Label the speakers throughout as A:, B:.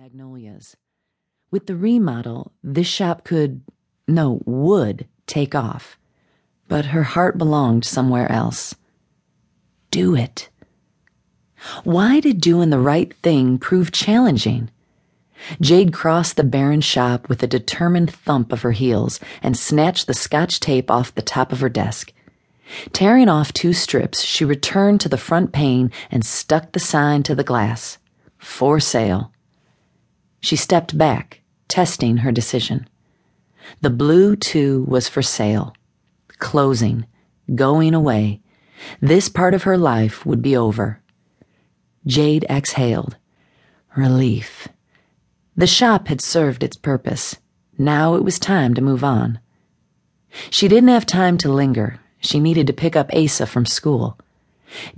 A: Magnolias. With the remodel, this shop could, no, would take off. But her heart belonged somewhere else. Do it. Why did doing the right thing prove challenging? Jade crossed the barren shop with a determined thump of her heels and snatched the scotch tape off the top of her desk. Tearing off two strips, she returned to the front pane and stuck the sign to the glass. For sale. She stepped back, testing her decision. The blue, too, was for sale. Closing. Going away. This part of her life would be over. Jade exhaled. Relief. The shop had served its purpose. Now it was time to move on. She didn't have time to linger. She needed to pick up Asa from school.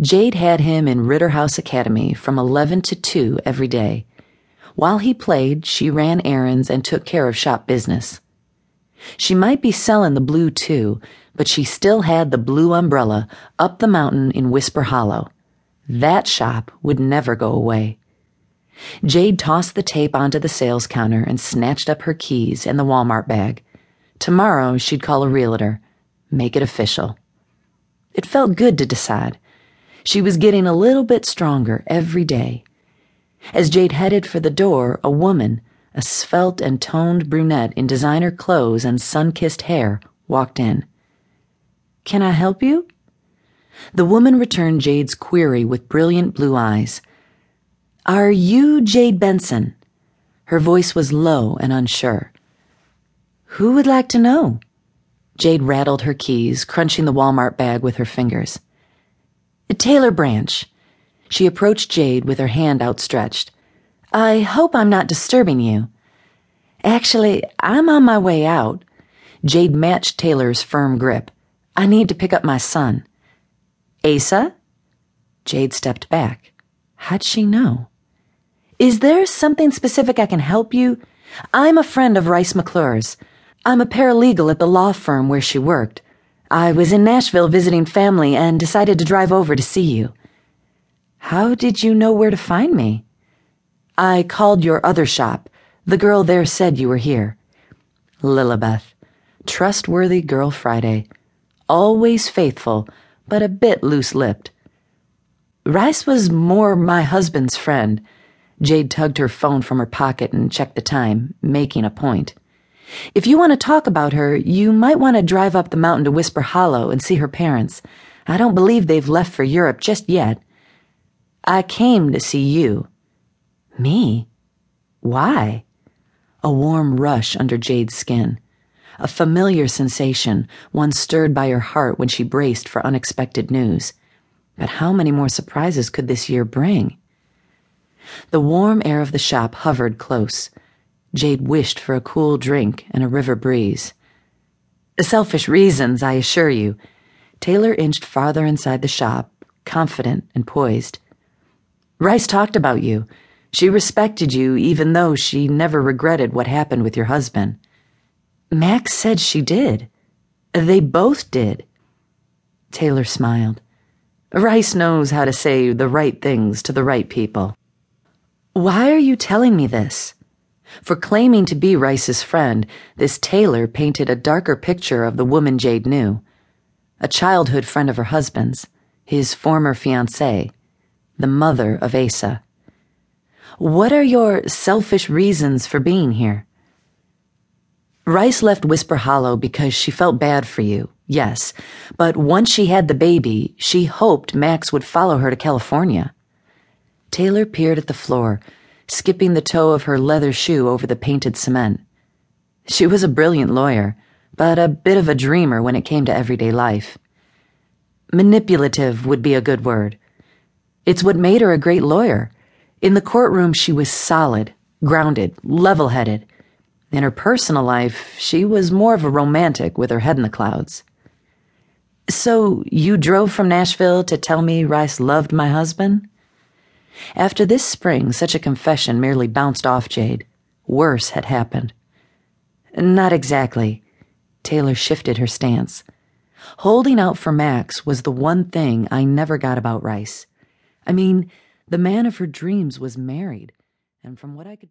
A: Jade had him in Ritterhouse Academy from 11 to 2 every day. While he played, she ran errands and took care of shop business. She might be selling the blue too, but she still had the blue umbrella up the mountain in Whisper Hollow. That shop would never go away. Jade tossed the tape onto the sales counter and snatched up her keys and the Walmart bag. Tomorrow she'd call a realtor, make it official. It felt good to decide. She was getting a little bit stronger every day. As Jade headed for the door, a woman, a svelte and toned brunette in designer clothes and sun kissed hair, walked in. Can I help you? The woman returned Jade's query with brilliant blue eyes. Are you Jade Benson? Her voice was low and unsure. Who would like to know? Jade rattled her keys, crunching the Walmart bag with her fingers. Taylor Branch. She approached Jade with her hand outstretched. I hope I'm not disturbing you. Actually, I'm on my way out. Jade matched Taylor's firm grip. I need to pick up my son. Asa? Jade stepped back. How'd she know? Is there something specific I can help you? I'm a friend of Rice McClure's. I'm a paralegal at the law firm where she worked. I was in Nashville visiting family and decided to drive over to see you. How did you know where to find me? I called your other shop. The girl there said you were here. Lilibeth. Trustworthy Girl Friday. Always faithful, but a bit loose lipped. Rice was more my husband's friend. Jade tugged her phone from her pocket and checked the time, making a point. If you want to talk about her, you might want to drive up the mountain to Whisper Hollow and see her parents. I don't believe they've left for Europe just yet. I came to see you. Me? Why? A warm rush under Jade's skin. A familiar sensation, one stirred by her heart when she braced for unexpected news. But how many more surprises could this year bring? The warm air of the shop hovered close. Jade wished for a cool drink and a river breeze. Selfish reasons, I assure you. Taylor inched farther inside the shop, confident and poised. Rice talked about you. She respected you even though she never regretted what happened with your husband. Max said she did. They both did. Taylor smiled. Rice knows how to say the right things to the right people. Why are you telling me this? For claiming to be Rice's friend, this Taylor painted a darker picture of the woman Jade knew. A childhood friend of her husband's, his former fiancée the mother of Asa. What are your selfish reasons for being here? Rice left Whisper Hollow because she felt bad for you, yes, but once she had the baby, she hoped Max would follow her to California. Taylor peered at the floor, skipping the toe of her leather shoe over the painted cement. She was a brilliant lawyer, but a bit of a dreamer when it came to everyday life. Manipulative would be a good word. It's what made her a great lawyer. In the courtroom, she was solid, grounded, level headed. In her personal life, she was more of a romantic with her head in the clouds. So, you drove from Nashville to tell me Rice loved my husband? After this spring, such a confession merely bounced off Jade. Worse had happened. Not exactly. Taylor shifted her stance. Holding out for Max was the one thing I never got about Rice. I mean, the man of her dreams was married, and from what I could tell,